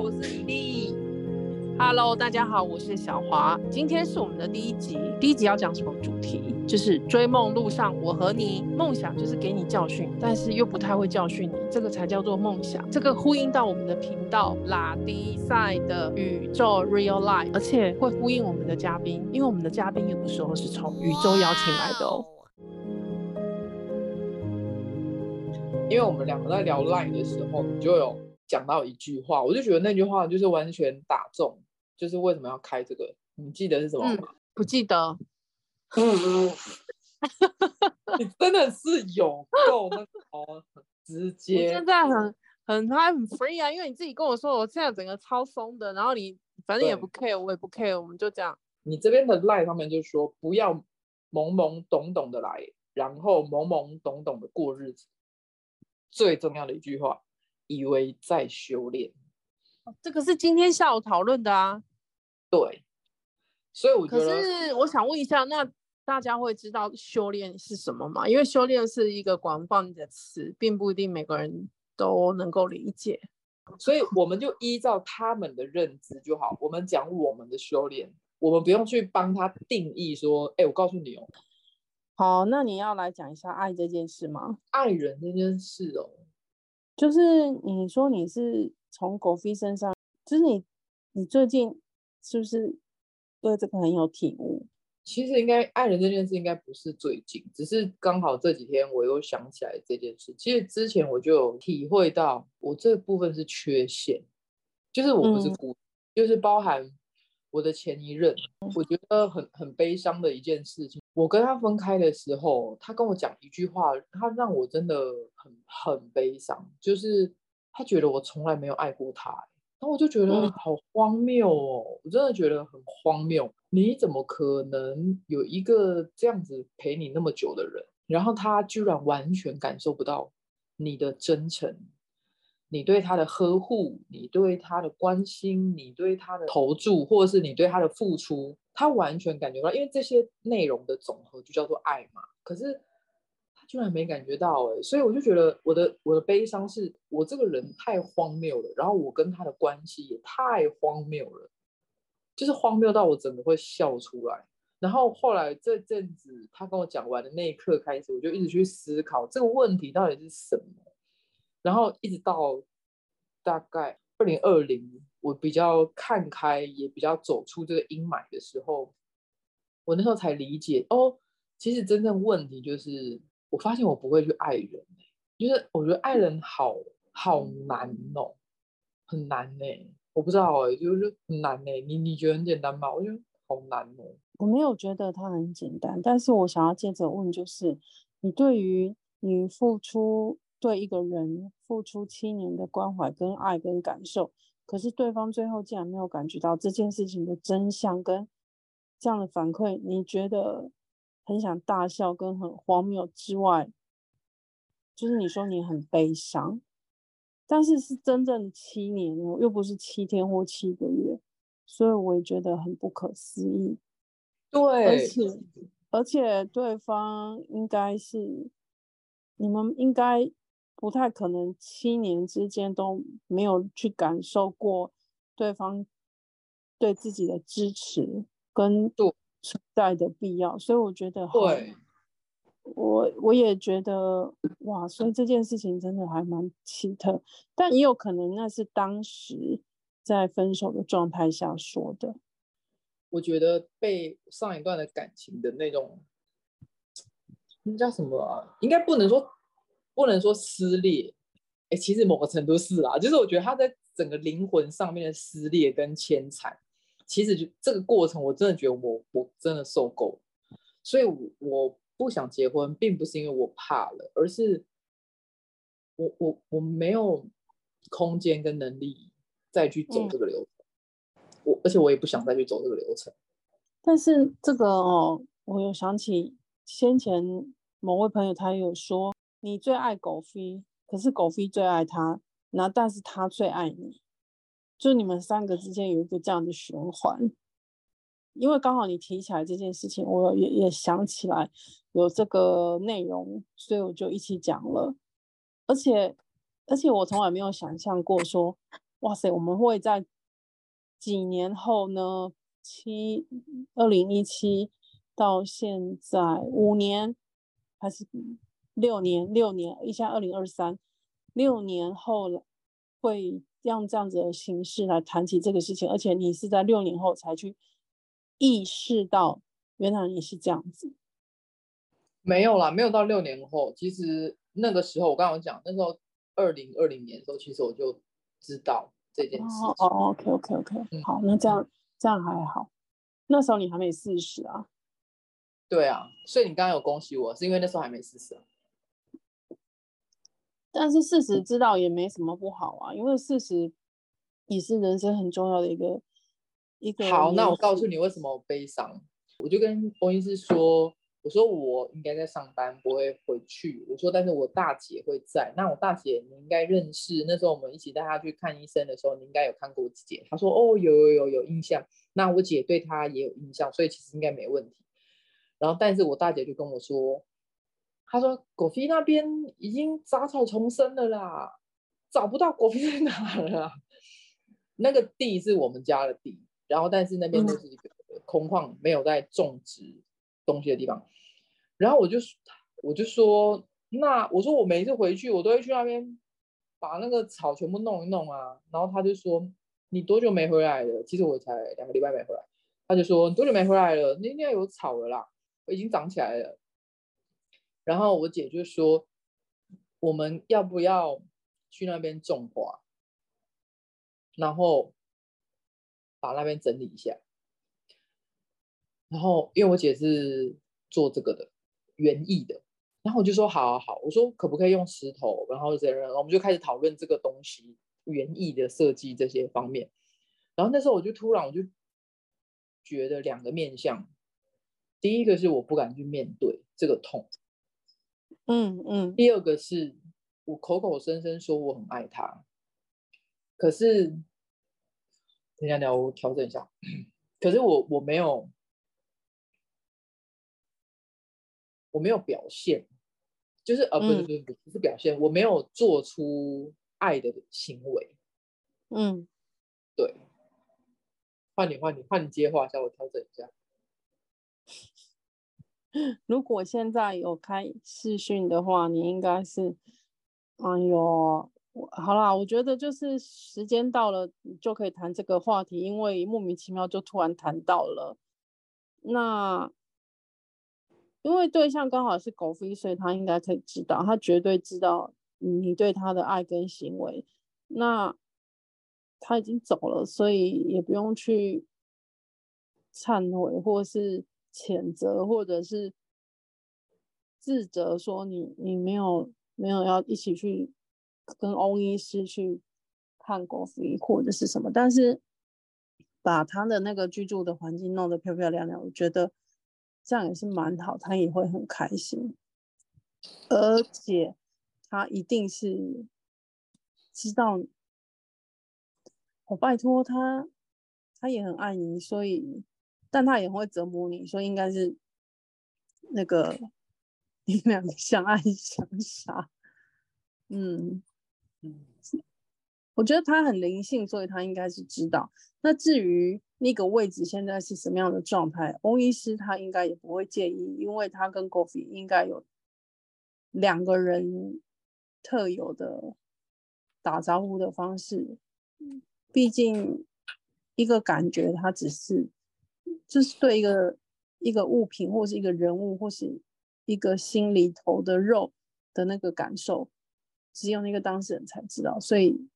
我是伊利。Hello，大家好，我是小华。今天是我们的第一集，第一集要讲什么主题？就是追梦路上，我和你。梦想就是给你教训，但是又不太会教训你，这个才叫做梦想。这个呼应到我们的频道拉迪赛的宇宙 Real Life，而且会呼应我们的嘉宾，因为我们的嘉宾有的时候是从宇宙邀请来的哦。因为我们两个在聊 Line 的时候，你就有讲到一句话，我就觉得那句话就是完全打中。就是为什么要开这个？你记得是什么吗？嗯、不记得。你真的是有够那个直 接。现在很很还很 free 啊，因为你自己跟我说，我现在整个超松的，然后你反正也不 care，我也不 care，我们就这样。你这边的 line 上面就说不要懵懵懂懂的来，然后懵懵懂懂的过日子。最重要的一句话，以为在修炼。这个是今天下午讨论的啊。对，所以我觉得，可是我想问一下，那大家会知道修炼是什么吗？因为修炼是一个广泛的词，并不一定每个人都能够理解。所以我们就依照他们的认知就好。我们讲我们的修炼，我们不用去帮他定义说，哎，我告诉你哦。好，那你要来讲一下爱这件事吗？爱人这件事哦，就是你说你是从狗飞身上，就是你，你最近。是不是对这个很有体悟？其实应该爱人这件事应该不是最近，只是刚好这几天我又想起来这件事。其实之前我就有体会到，我这部分是缺陷，就是我不是孤，嗯、就是包含我的前一任，我觉得很很悲伤的一件事情。我跟他分开的时候，他跟我讲一句话，他让我真的很很悲伤，就是他觉得我从来没有爱过他。然后我就觉得好荒谬哦，我真的觉得很荒谬。你怎么可能有一个这样子陪你那么久的人，然后他居然完全感受不到你的真诚，你对他的呵护，你对他的关心，你对他的投注，或者是你对他的付出，他完全感觉到，因为这些内容的总和就叫做爱嘛。可是他。居然没感觉到哎，所以我就觉得我的我的悲伤是我这个人太荒谬了，然后我跟他的关系也太荒谬了，就是荒谬到我整个会笑出来。然后后来这阵子他跟我讲完的那一刻开始，我就一直去思考这个问题到底是什么，然后一直到大概二零二零，我比较看开，也比较走出这个阴霾的时候，我那时候才理解哦，其实真正问题就是。我发现我不会去爱人，就是我觉得爱人好好难哦，很难呢。我不知道哎，就是很难呢。你你觉得很简单吗？我觉得好难哦。我没有觉得它很简单，但是我想要接着问，就是你对于你付出对一个人付出七年的关怀跟爱跟感受，可是对方最后竟然没有感觉到这件事情的真相跟这样的反馈，你觉得？很想大笑跟很荒谬之外，就是你说你很悲伤，但是是真正七年哦，又不是七天或七个月，所以我也觉得很不可思议。对，而且而且对方应该是你们应该不太可能七年之间都没有去感受过对方对自己的支持跟度。存在的必要，所以我觉得，对，我我也觉得，哇，所以这件事情真的还蛮奇特，但也有可能那是当时在分手的状态下说的。我觉得被上一段的感情的那种，那叫什么啊？应该不能说不能说撕裂，哎，其实某个程度是啊，就是我觉得他在整个灵魂上面的撕裂跟牵缠。其实就这个过程，我真的觉得我我真的受够了，所以我我不想结婚，并不是因为我怕了，而是我我我没有空间跟能力再去走这个流程，嗯、我而且我也不想再去走这个流程。但是这个哦，我有想起先前某位朋友，他有说你最爱狗飞，可是狗飞最爱他，那但是他最爱你。就你们三个之间有一个这样的循环，因为刚好你提起来这件事情，我也也想起来有这个内容，所以我就一起讲了。而且，而且我从来没有想象过说，哇塞，我们会在几年后呢？七二零一七到现在五年还是六年？六年，一下二零二三，六年后了，会用这样子的形式来谈起这个事情，而且你是在六年后才去意识到，原来你是这样子。没有啦，没有到六年后。其实那个时候，我刚刚讲，那时候二零二零年的时候，其实我就知道这件事。哦哦，OK OK OK，嗯，好，那这样这样还好。那时候你还没四十啊？对啊，所以你刚刚有恭喜我，是因为那时候还没四十啊。但是事实知道也没什么不好啊，因为事实也是人生很重要的一个一个。好，那我告诉你为什么我悲伤，我就跟翁医师说。我说我应该在上班，不会回去。我说，但是我大姐会在。那我大姐你应该认识，那时候我们一起带她去看医生的时候，你应该有看过我姐。她说，哦，有有有有印象。那我姐对她也有印象，所以其实应该没问题。然后，但是我大姐就跟我说，她说果菲那边已经杂草丛生了啦，找不到果菲在哪了。那个地是我们家的地，然后但是那边就是一个空旷，没有在种植东西的地方，然后我就我就说，那我说我每次回去，我都会去那边把那个草全部弄一弄啊。然后他就说，你多久没回来了？其实我才两个礼拜没回来。他就说，你多久没回来了？那应该有草了啦，我已经长起来了。然后我姐就说，我们要不要去那边种花，然后把那边整理一下？然后，因为我姐是做这个的，园艺的，然后我就说好，好，好，我说可不可以用石头，然后这样，然后我们就开始讨论这个东西，园艺的设计这些方面。然后那时候我就突然我就觉得两个面向，第一个是我不敢去面对这个痛，嗯嗯，第二个是我口口声声说我很爱他，可是等一下，等下我调整一下，可是我我没有。我没有表现，就是呃，不是不是不是表现，嗯，我没有做出爱的行为。嗯，对。换你换你换你接话，叫我调整一下。如果现在有开视讯的话，你应该是，哎呦，好啦，我觉得就是时间到了就可以谈这个话题，因为莫名其妙就突然谈到了，那。因为对象刚好是狗飞，所以他应该可以知道，他绝对知道你对他的爱跟行为。那他已经走了，所以也不用去忏悔，或是谴责，或者是自责，说你你没有没有要一起去跟欧医师去看国服医或者是什么。但是把他的那个居住的环境弄得漂漂亮亮，我觉得。这样也是蛮好，他也会很开心，而且他一定是知道，我拜托他，他也很爱你，所以，但他也会折磨你，所以应该是那个你们两个相爱相杀，嗯嗯，我觉得他很灵性，所以他应该是知道。那至于。那个位置现在是什么样的状态？欧医师他应该也不会介意，因为他跟 Goffy 应该有两个人特有的打招呼的方式。毕竟一个感觉，他只是就是对一个一个物品，或是一个人物，或是一个心里头的肉的那个感受，只有那个当事人才知道，所以。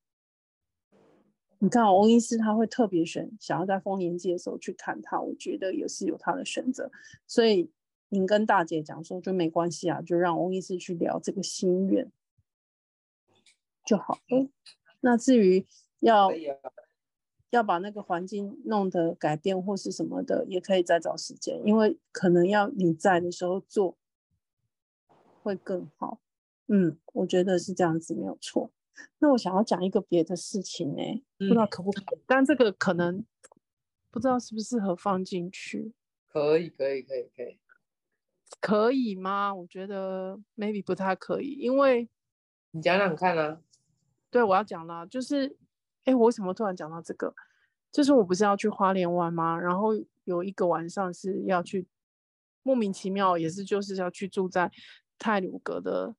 你看，欧医师他会特别选想要在丰年祭的时候去看他，我觉得也是有他的选择。所以您跟大姐讲说就没关系啊，就让欧医师去聊这个心愿就好了。那至于要要把那个环境弄得改变或是什么的，也可以再找时间，因为可能要你在的时候做会更好。嗯，我觉得是这样子，没有错。那我想要讲一个别的事情呢、欸嗯，不知道可不可以？但这个可能不知道适不适合放进去。可以，可以，可以，可以，可以吗？我觉得 maybe 不太可以，因为你讲讲看啊。对，我要讲了，就是哎，我为什么突然讲到这个？就是我不是要去花莲玩吗？然后有一个晚上是要去，莫名其妙也是就是要去住在泰鲁阁的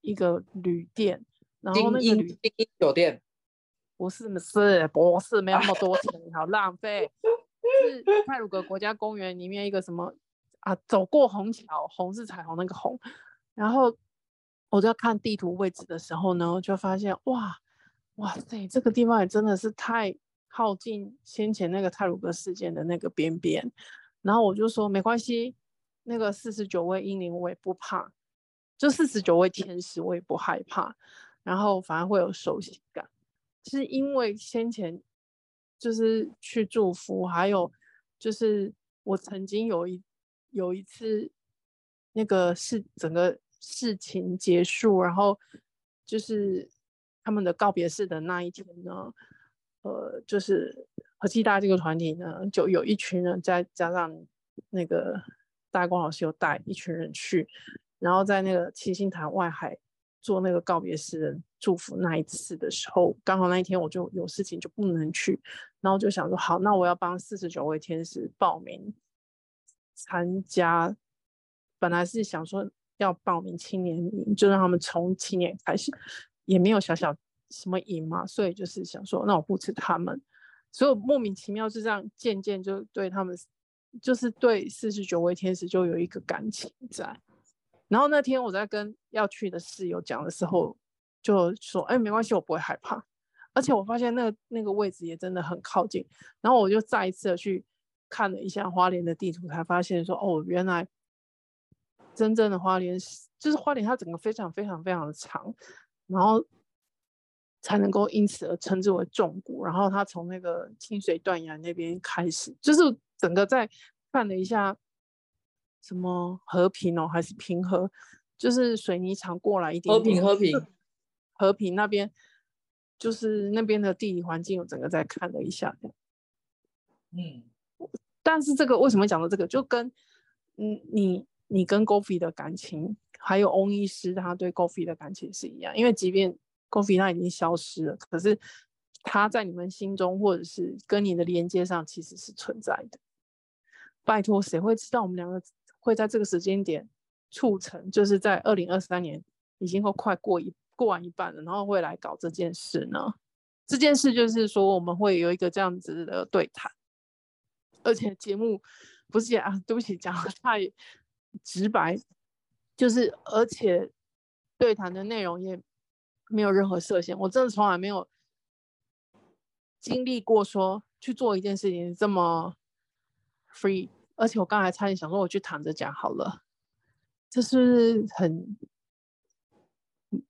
一个旅店，然后那个旅精英酒店，不是不是不是没有那么多钱，好浪费。是泰鲁阁国家公园里面一个什么啊？走过虹桥，红是彩虹那个红。然后我在看地图位置的时候呢，就发现哇哇塞，这个地方也真的是太靠近先前那个泰鲁格事件的那个边边。然后我就说没关系，那个四十九位英灵我也不怕，就四十九位天使我也不害怕。然后反而会有熟悉感，是因为先前。就是去祝福，还有就是我曾经有一有一次，那个事整个事情结束，然后就是他们的告别式的那一天呢，呃，就是和气大这个团体呢，就有一群人再加上那个大光老师又带一群人去，然后在那个七星潭外海做那个告别式的祝福那一次的时候，刚好那一天我就有事情就不能去。然后就想说，好，那我要帮四十九位天使报名参加。本来是想说要报名青年营，就让他们从青年开始，也没有小小什么营嘛，所以就是想说，那我不吃他们。所以莫名其妙就这样，渐渐就对他们，就是对四十九位天使就有一个感情在。然后那天我在跟要去的室友讲的时候，就说，哎，没关系，我不会害怕。而且我发现那个那个位置也真的很靠近，然后我就再一次的去看了一下花莲的地图，才发现说哦，原来真正的花莲就是花莲，它整个非常非常非常的长，然后才能够因此而称之为重谷。然后他从那个清水断崖那边开始，就是整个在看了一下什么和平哦，还是平和，就是水泥厂过来一点点，和平和平和平那边。就是那边的地理环境，我整个再看了一下，嗯，但是这个为什么讲到这个，就跟嗯你你跟 Goffy 的感情，还有翁医师他对 Goffy 的感情是一样，因为即便 Goffy 他已经消失了，可是他在你们心中或者是跟你的连接上其实是存在的。拜托，谁会知道我们两个会在这个时间点促成，就是在二零二三年已经会快过一。过完一半了，然后会来搞这件事呢？这件事就是说，我们会有一个这样子的对谈，而且节目不是啊，对不起，讲得太直白，就是而且对谈的内容也没有任何设限。我真的从来没有经历过说去做一件事情这么 free，而且我刚才差点想说，我去躺着讲好了，这是很。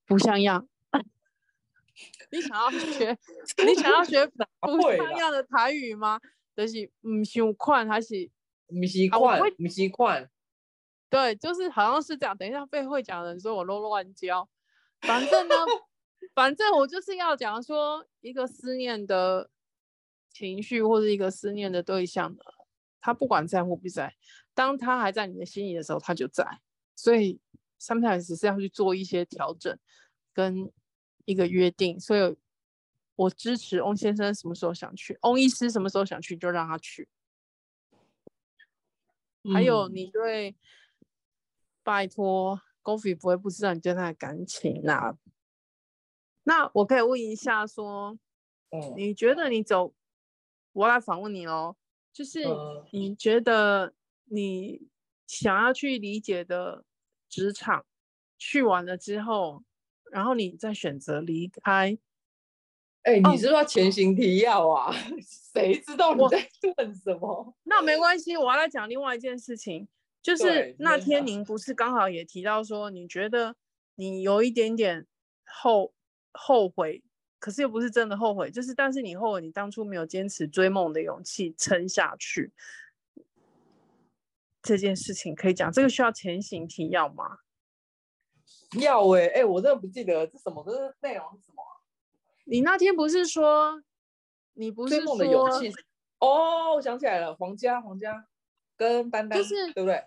不像样，你想要学，你想要学不像样的台语吗？就是唔习惯还是唔习惯？唔习惯。对，就是好像是这样。等一下被会讲的人说我啰乱教，反正呢，反正我就是要讲说一个思念的情绪或者一个思念的对象的，他不管在或不在，当他还在你的心里的时候，他就在。所以。sometimes 只是要去做一些调整跟一个约定，所以我支持翁先生什么时候想去，翁医师什么时候想去就让他去。嗯、还有你对，拜托，Goffy 不会不知道你对他的感情呐、啊。那我可以问一下说，嗯、你觉得你走，我来访问你哦，就是你觉得你想要去理解的。职场去完了之后，然后你再选择离开。哎、欸，你是说前行提要啊？谁、哦、知道你在问什么？那没关系，我要来讲另外一件事情，就是那天您不是刚好也提到说，你觉得你有一点点后后悔，可是又不是真的后悔，就是但是你后悔你当初没有坚持追梦的勇气撑下去。这件事情可以讲，这个需要前行提要吗？要哎、欸、哎、欸，我真的不记得这什么，这是内容是什么？你那天不是说你不是说追梦的勇气？哦，我想起来了，黄家黄家跟丹丹，就是对不对？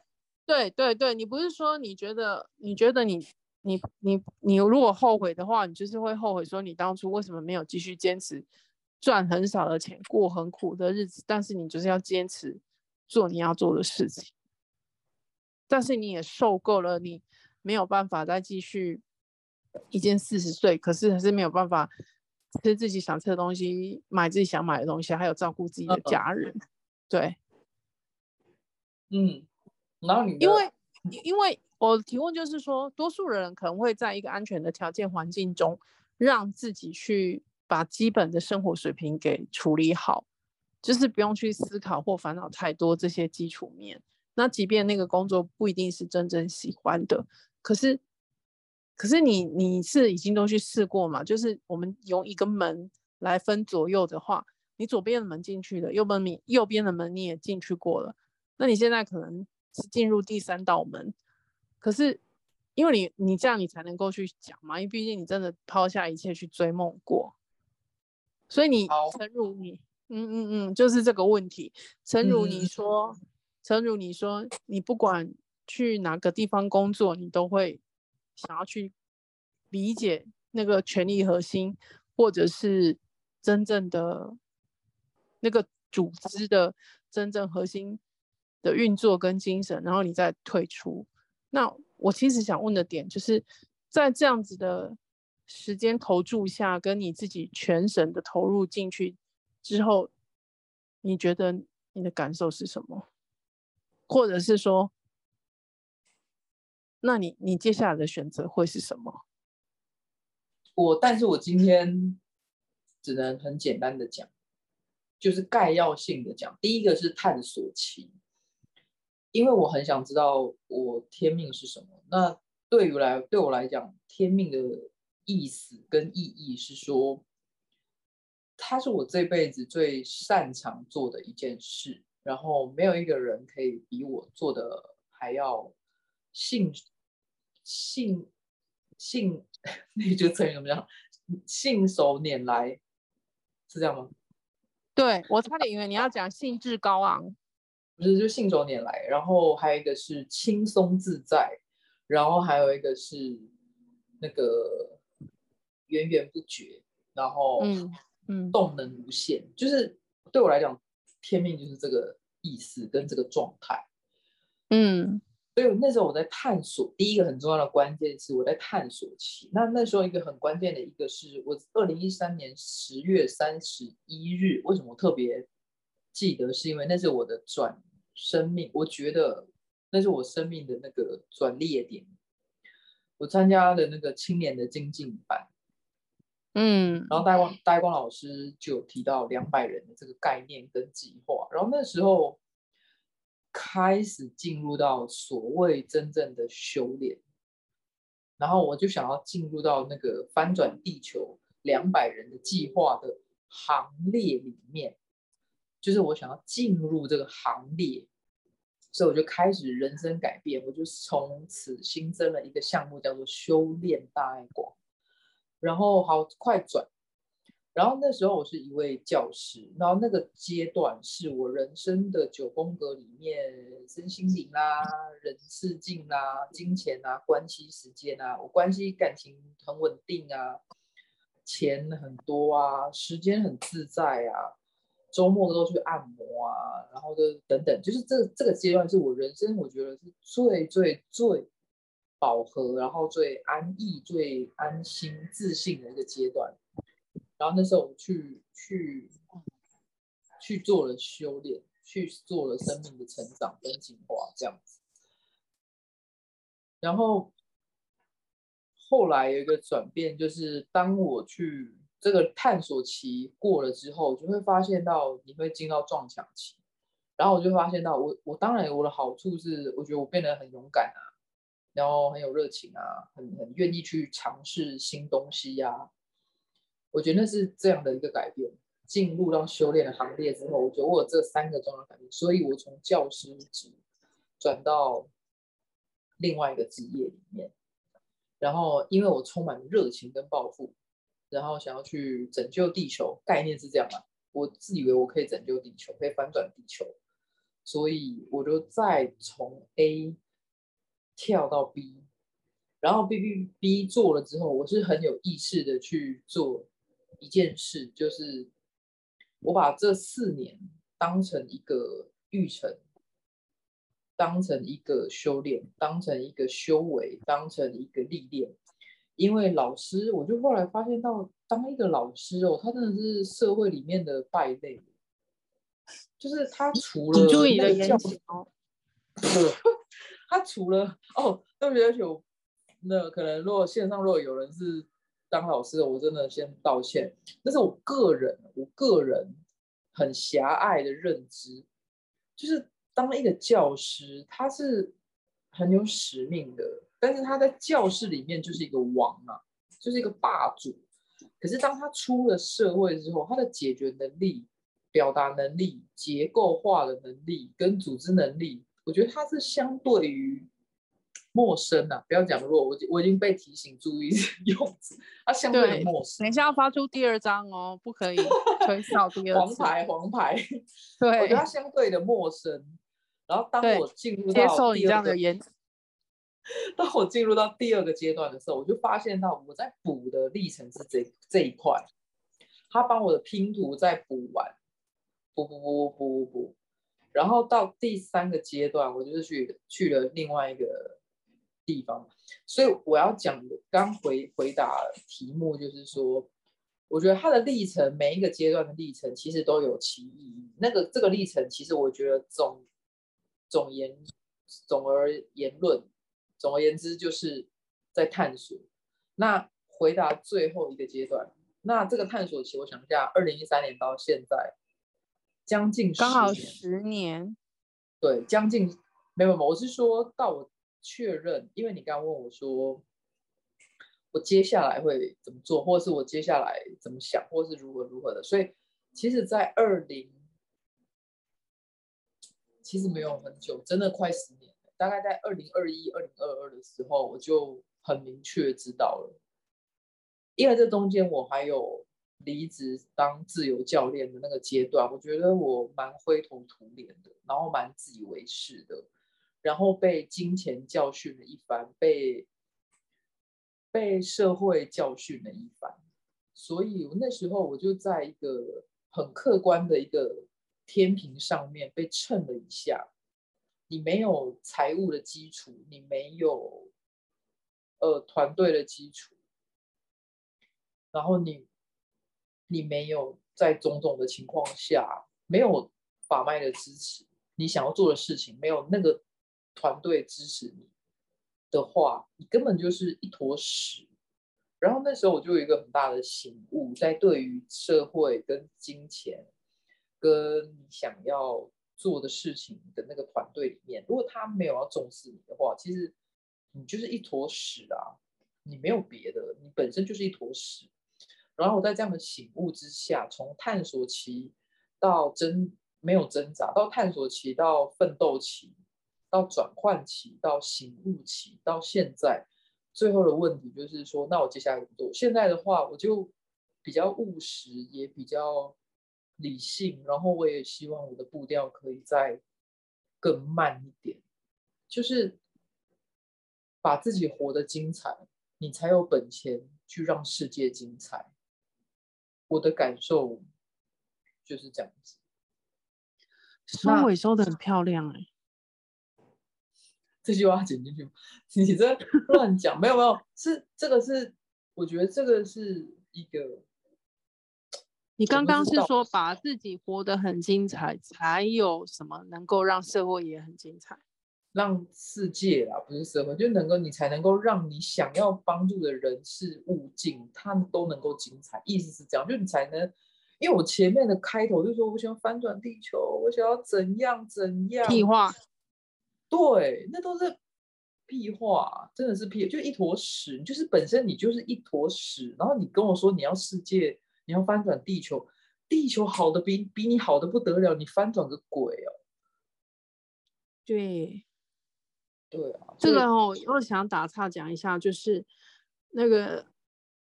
对对对，你不是说你觉得你觉得你你你你如果后悔的话，你就是会后悔说你当初为什么没有继续坚持赚很少的钱，过很苦的日子，但是你就是要坚持做你要做的事情。但是你也受够了，你没有办法再继续已经四十岁，可是还是没有办法吃自己想吃的东西，买自己想买的东西，还有照顾自己的家人。嗯、对，嗯，然后你因为因为我提问就是说，多数人可能会在一个安全的条件环境中，让自己去把基本的生活水平给处理好，就是不用去思考或烦恼太多这些基础面。那即便那个工作不一定是真正喜欢的，可是，可是你你是已经都去试过嘛？就是我们用一个门来分左右的话，你左边的门进去了，右边你右边的门你也进去过了，那你现在可能是进入第三道门，可是因为你你这样你才能够去讲嘛，因为毕竟你真的抛下一切去追梦过，所以你诚如你嗯嗯嗯，就是这个问题，诚如你说。嗯诚如你说，你不管去哪个地方工作，你都会想要去理解那个权力核心，或者是真正的那个组织的真正核心的运作跟精神，然后你再退出。那我其实想问的点，就是在这样子的时间投注下，跟你自己全神的投入进去之后，你觉得你的感受是什么？或者是说，那你你接下来的选择会是什么？我，但是我今天只能很简单的讲，就是概要性的讲。第一个是探索期，因为我很想知道我天命是什么。那对于来对我来讲，天命的意思跟意义是说，它是我这辈子最擅长做的一件事。然后没有一个人可以比我做的还要信信信，那就成语怎么样？信手拈来，是这样吗？对，我差点以为你要讲兴致高昂，不是，就信手拈来。然后还有一个是轻松自在，然后还有一个是那个源源不绝，然后嗯嗯，动能无限，嗯嗯、就是对我来讲。天命就是这个意思跟这个状态，嗯，所以那时候我在探索，第一个很重要的关键是我在探索期。那那时候一个很关键的一个是我二零一三年十月三十一日，为什么我特别记得？是因为那是我的转生命，我觉得那是我生命的那个转捩点。我参加了那个青年的精进班。嗯，然后戴光戴光老师就有提到两百人的这个概念跟计划，然后那时候开始进入到所谓真正的修炼，然后我就想要进入到那个翻转地球两百人的计划的行列里面，就是我想要进入这个行列，所以我就开始人生改变，我就从此新增了一个项目，叫做修炼大爱光。然后好快转，然后那时候我是一位教师，然后那个阶段是我人生的九宫格里面，身心灵啦、人事境啦、金钱啊、关系时间啊，我关系感情很稳定啊，钱很多啊，时间很自在啊，周末都去按摩啊，然后就等等，就是这这个阶段是我人生我觉得是最最最。饱和，然后最安逸、最安心、自信的一个阶段。然后那时候我去去去做了修炼，去做了生命的成长跟进化，这样子。然后后来有一个转变，就是当我去这个探索期过了之后，就会发现到你会进到撞墙期。然后我就发现到我，我当然我的好处是，我觉得我变得很勇敢啊。然后很有热情啊，很很愿意去尝试新东西呀、啊。我觉得那是这样的一个改变。进入到修炼的行列之后，我觉得我有这三个重要改变，所以我从教师职转到另外一个职业里面。然后因为我充满热情跟抱负，然后想要去拯救地球，概念是这样嘛？我自以为我可以拯救地球，可以翻转地球，所以我就再从 A。跳到 B，然后 B B B 做了之后，我是很有意识的去做一件事，就是我把这四年当成一个育成，当成一个修炼，当成一个修为，当成一个历练。因为老师，我就后来发现到，当一个老师哦，他真的是社会里面的败类，就是他除了注意的言行哦，他除了哦，对不起，而且我那可能如果线上如果有人是当老师的，我真的先道歉，但是我个人，我个人很狭隘的认知，就是当一个教师，他是很有使命的。但是他在教室里面就是一个王啊，就是一个霸主。可是当他出了社会之后，他的解决能力、表达能力、结构化的能力跟组织能力，我觉得他是相对于陌生啊。不要讲弱，我我已经被提醒注意 用词，他相对的陌生。等一下要发出第二张哦，不可以 吹哨第二黄牌黄牌。对，我觉得他相对的陌生。然后当我进入到接受你这样的言。当我进入到第二个阶段的时候，我就发现到我在补的历程是这这一块，他帮我的拼图再补完，补补补补补。补，然后到第三个阶段，我就是去去了另外一个地方，所以我要讲的刚回回答题目就是说，我觉得他的历程每一个阶段的历程其实都有其意义，那个这个历程其实我觉得总总言总而言论。总而言之，就是在探索。那回答最后一个阶段，那这个探索期，我想一下，二零一三年到现在将近，刚好十年。对，将近没有没有，我是说到我确认，因为你刚刚问我说，我接下来会怎么做，或者是我接下来怎么想，或是如何如何的。所以，其实，在二零，其实没有很久，真的快十年。大概在二零二一、二零二二的时候，我就很明确知道了，因为这中间我还有离职当自由教练的那个阶段，我觉得我蛮灰头土脸的，然后蛮自以为是的，然后被金钱教训了一番，被被社会教训了一番，所以那时候我就在一个很客观的一个天平上面被称了一下。你没有财务的基础，你没有呃团队的基础，然后你你没有在种种的情况下没有法脉的支持，你想要做的事情没有那个团队支持你的话，你根本就是一坨屎。然后那时候我就有一个很大的醒悟，在对于社会跟金钱跟你想要。做的事情的那个团队里面，如果他没有要重视你的话，其实你就是一坨屎啊！你没有别的，你本身就是一坨屎。然后我在这样的醒悟之下，从探索期到挣没有挣扎，到探索期到奋斗期，到转换期，到醒悟期，到现在，最后的问题就是说，那我接下来怎么做？现在的话，我就比较务实，也比较。理性，然后我也希望我的步调可以再更慢一点，就是把自己活得精彩，你才有本钱去让世界精彩。我的感受就是这样子。收尾收的很漂亮哎、欸，这句话剪进去吗？你这乱讲，没有没有，是这个是，我觉得这个是一个。你刚刚是说把自己活得很精彩，才有什么能够让社会也很精彩，让世界啊，不是社会，就能够你才能够让你想要帮助的人事物境，他们都能够精彩。意思是这样，就你才能，因为我前面的开头就说我想要翻转地球，我想要怎样怎样，屁话，对，那都是屁话，真的是屁，就一坨屎，就是本身你就是一坨屎，然后你跟我说你要世界。你要翻转地球，地球好的比比你好的不得了，你翻转个鬼哦！对，对啊，这个哦，我想打岔讲一下，就是那个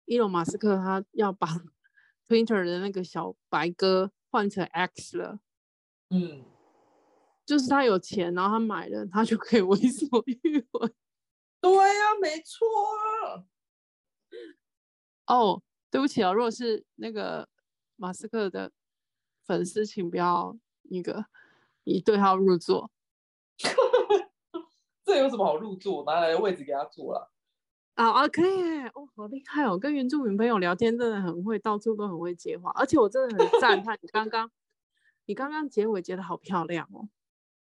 伊隆马斯克他要把 Twitter 的那个小白鸽换成 X 了，嗯，就是他有钱，然后他买了，他就可以为所欲为。对呀、啊，没错啊。哦。对不起啊，如果是那个马斯克的粉丝请不要那个以对号入座。这有什么好入座？拿来的位置给他坐了。啊啊，可以哦，好厉害哦！跟原住民朋友聊天真的很会，到处都很会接话，而且我真的很赞叹你刚刚，你刚刚结尾结的好漂亮哦。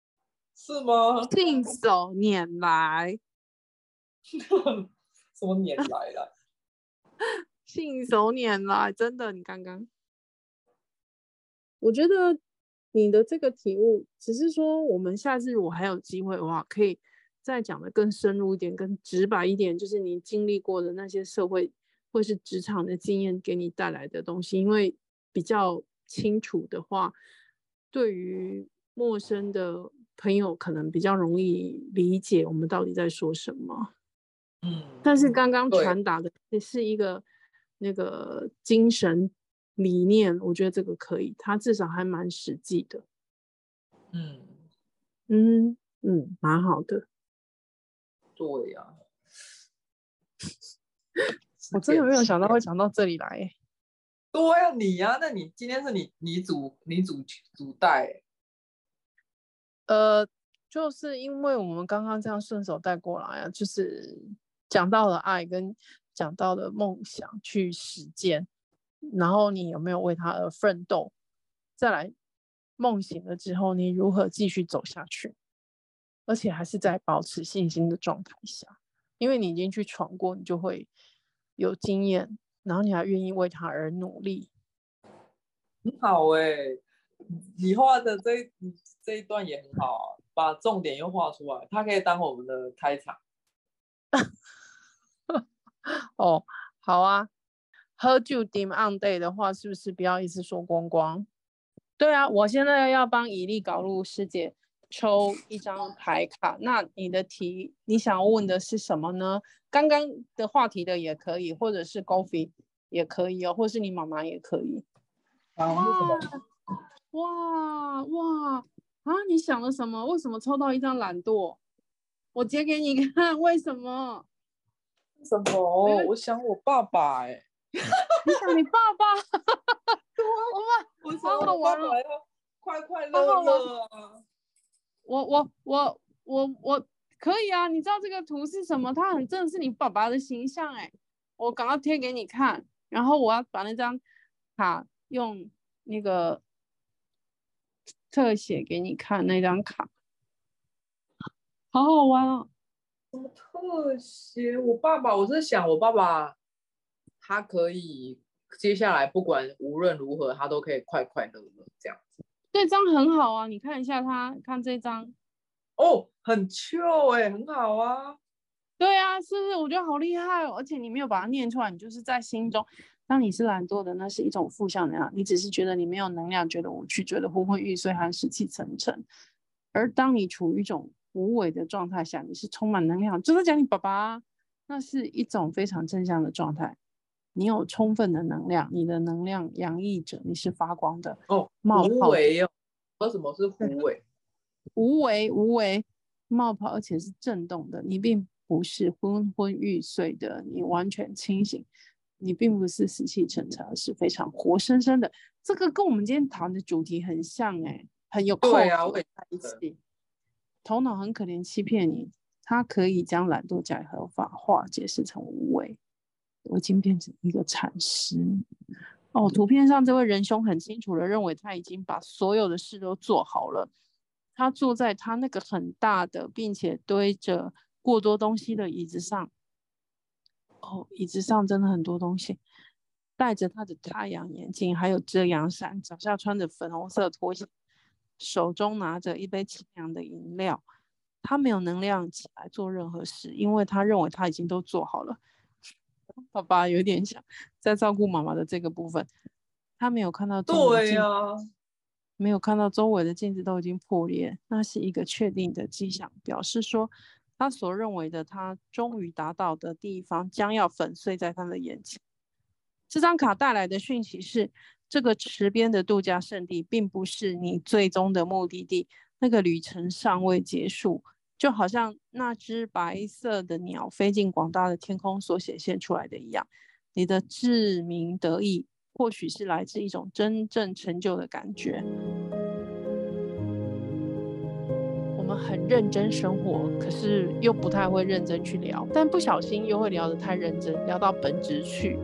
是吗？信手拈来。什么拈来了？信手拈来，真的，你刚刚，我觉得你的这个题目，只是说我们下次如果还有机会的话，可以。再讲的更深入一点，更直白一点，就是你经历过的那些社会或是职场的经验给你带来的东西。因为比较清楚的话，对于陌生的朋友可能比较容易理解我们到底在说什么。嗯，但是刚刚传达的是一个那个精神理念，我觉得这个可以，它至少还蛮实际的。嗯嗯嗯，蛮好的。对呀、啊，我真的没有想到会讲到这里来。对呀、啊，你呀、啊，那你今天是你你主你主主带。呃，就是因为我们刚刚这样顺手带过来啊，就是讲到了爱跟讲到了梦想去实践，然后你有没有为他而奋斗？再来，梦醒了之后，你如何继续走下去？而且还是在保持信心的状态下，因为你已经去闯过，你就会有经验，然后你还愿意为他而努力。很好哎、你画的这这一段也很好，把重点又画出来，它可以当我们的开场。哦，好啊。喝酒 dim on day 的话，是不是不要一直说光光？对啊，我现在要帮以利搞入师姐。抽一张牌卡，那你的题你想问的是什么呢？刚刚的话题的也可以，或者是 Goffy 也可以哦，或是你妈妈也可以。啊、哇哇哇啊！你想了什么？为什么抽到一张懒惰？我截给你看，为什么？什么？我想我爸爸哎、欸。你想你爸爸？我们我想我爸爸要快快乐乐啊。我我我我我可以啊，你知道这个图是什么？它很正是你爸爸的形象哎，我赶快贴给你看，然后我要把那张卡用那个特写给你看那张卡，好好玩哦。什么特写？我爸爸，我在想我爸爸，他可以接下来不管无论如何，他都可以快快乐乐这样子。这张很好啊，你看一下他，看这张，哦，很秀哎，很好啊。对啊，是不是？我觉得好厉害哦，而且你没有把它念出来，你就是在心中。当你是懒惰的，那是一种负向能量，你只是觉得你没有能量，觉得无趣，觉得昏昏欲睡还死气沉沉。而当你处于一种无为的状态下，你是充满能量，就是讲你爸爸，那是一种非常正向的状态。你有充分的能量，你的能量洋溢着，你是发光的哦。冒泡无为哦，为什么是无为？无为无为，冒泡，而且是震动的。你并不是昏昏欲睡的，你完全清醒。你并不是死气沉沉，而是非常活生生的。这个跟我们今天谈的主题很像哎，很有对啊，在一起。头脑很可怜，欺骗你，它可以将懒惰假合法化，解释成无为。我已经变成一个禅师哦。图片上这位仁兄很清楚的认为他已经把所有的事都做好了。他坐在他那个很大的并且堆着过多东西的椅子上。哦，椅子上真的很多东西。戴着他的太阳眼镜，还有遮阳伞，脚下穿着粉红色拖鞋，手中拿着一杯清凉的饮料。他没有能量起来做任何事，因为他认为他已经都做好了。爸爸有点像在照顾妈妈的这个部分，他没有看到周围的镜子，啊、没有看到周围的镜子都已经破裂，那是一个确定的迹象，表示说他所认为的他终于达到的地方将要粉碎在他的眼前。这张卡带来的讯息是，这个池边的度假胜地并不是你最终的目的地，那个旅程尚未结束。就好像那只白色的鸟飞进广大的天空所显现出来的一样，你的志明得意或许是来自一种真正成就的感觉。我们很认真生活，可是又不太会认真去聊，但不小心又会聊得太认真，聊到本质去。